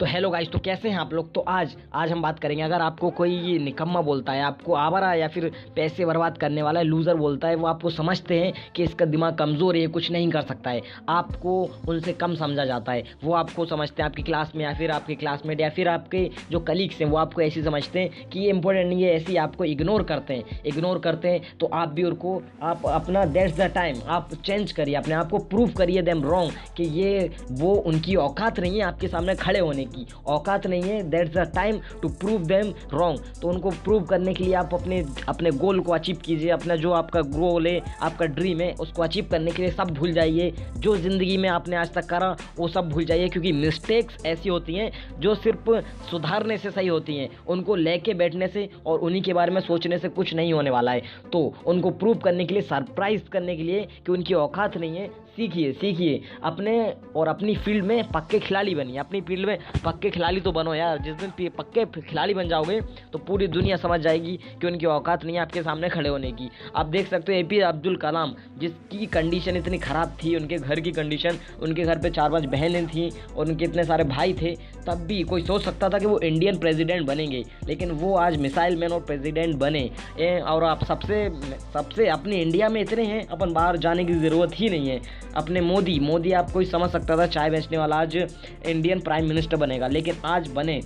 तो hello guys तो कैसे हैं आप लोग? तो आज आज हम बात करेंगे, अगर आपको कोई निकम्मा बोलता है, आपको आवारा या फिर पैसे बर्बाद करने वाला लूज़र बोलता है, वो आपको समझते हैं कि इसका दिमाग कमज़ोर है कुछ नहीं कर सकता है। आपको उनसे कम समझा जाता है। वो आपको समझते हैं आपकी क्लास में या फिर आपके क्लासमेट या फिर आपके जो कलीग्स हैं, वो आपको ऐसी समझते हैं कि ये इंपॉर्टेंट नहीं है, ऐसी आपको इग्नोर करते हैं। इग्नोर करते हैं तो आप भी उनको, आप अपना दैट्स द टाइम आप चेंज करिए, अपने आप को प्रूव करिए देम रॉन्ग कि ये, वो उनकी औकात नहीं है आपके सामने खड़े होने की। औकात नहीं है। That's the time to prove them wrong तो उनको प्रूव करने के लिए आप अपने अपने गोल को अचीव कीजिए। अपना जो आपका गोल है, आपका ड्रीम है, उसको अचीव करने के लिए सब भूल जाइए। जो ज़िंदगी में आपने आज तक करा, वो सब भूल जाइए। क्योंकि मिस्टेक्स ऐसी होती हैं जो सिर्फ़ सुधारने से सही होती हैं। उनको लेके बैठने से और उन्हीं के बारे में सोचने से कुछ नहीं होने वाला है। तो उनको प्रूव करने के लिए सरप्राइज़ करने के लिए कि उनकी औकात नहीं है। सीखिए सीखिए। अपने और अपनी फ़ील्ड में पक्के खिलाड़ी बनिए। अपनी फ़ील्ड में पक्के खिलाड़ी तो बनो यार। जिस दिन पक्के खिलाड़ी बन जाओगे तो पूरी दुनिया समझ जाएगी कि उनकी औकात नहीं है आपके सामने खड़े होने की। आप देख सकते हो ए पी अब्दुल कलाम, जिसकी कंडीशन इतनी ख़राब थी, उनके घर की कंडीशन उनके घर पर चार पाँच बहनें थी और उनके इतने सारे भाई थे, तब भी कोई सोच सकता था कि वो इंडियन प्रेसिडेंट बनेंगे। लेकिन वो आज मिसाइल मैन और प्रेसिडेंट बने। और आप सबसे सबसे अपने इंडिया में इतने हैं, अपन बाहर जाने की ज़रूरत ही नहीं है। अपने मोदी मोदी आप कोई समझ सकता था चाय बेचने वाला आज इंडियन प्राइम मिनिस्टर बनेगा, लेकिन आज बने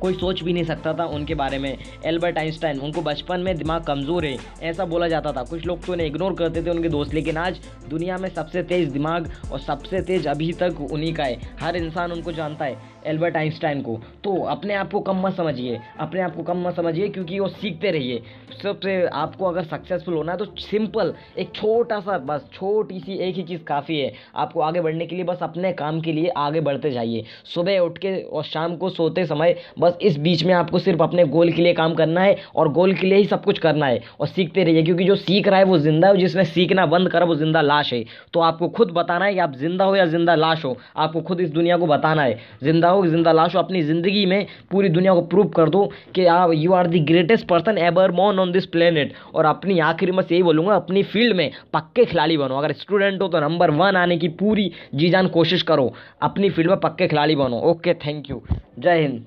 कोई सोच भी नहीं सकता था उनके बारे में। एल्बर्ट आइंस्टाइन, उनको बचपन में दिमाग कमज़ोर है, ऐसा बोला जाता था। कुछ लोग तो उन्हें इग्नोर करते थे उनके दोस्त, लेकिन आज दुनिया में सबसे तेज़ दिमाग और सबसे तेज़ अभी तक उन्हीं का है। हर इंसान उनको जानता है एल्बर्ट आइंस्टाइन को। तो अपने आप को कम मत समझिए, अपने आप को कम मत समझिए, क्योंकि वो सीखते रहिए। सबसे आपको अगर सक्सेसफुल होना है तो सिंपल एक छोटा सा, बस छोटी सी एक ही चीज़ काफ़ी है। आपको आगे बढ़ने के लिए बस अपने काम के लिए आगे बढ़ते जाइए। सुबह उठ के और शाम को सोते समय बस इस बीच में आपको सिर्फ़ अपने गोल के लिए काम करना है और गोल के लिए ही सब कुछ करना है और सीखते रहिए, क्योंकि जो सीख रहा है वो ज़िंदा है जिसने सीखना बंद करा, वो ज़िंदा लाश है। तो आपको खुद बताना है कि आप ज़िंदा हो या ज़िंदा लाश हो। आपको खुद इस दुनिया को बताना है। ज़िंदा हो, ज़िंदा लाश हो, अपनी ज़िंदगी में पूरी दुनिया को प्रूव कर दो कि आप you are the greatest person ever मॉन on this planet और अपनी आखिरी में यही बोलूँगा, अपनी फ़ील्ड में पक्के खिलाड़ी बनो। अगर स्टूडेंट हो तो नंबर वन आने की पूरी जी जान कोशिश करो। अपनी फ़ील्ड में पक्के खिलाड़ी बनो। ओके थैंक यू जय हिंद।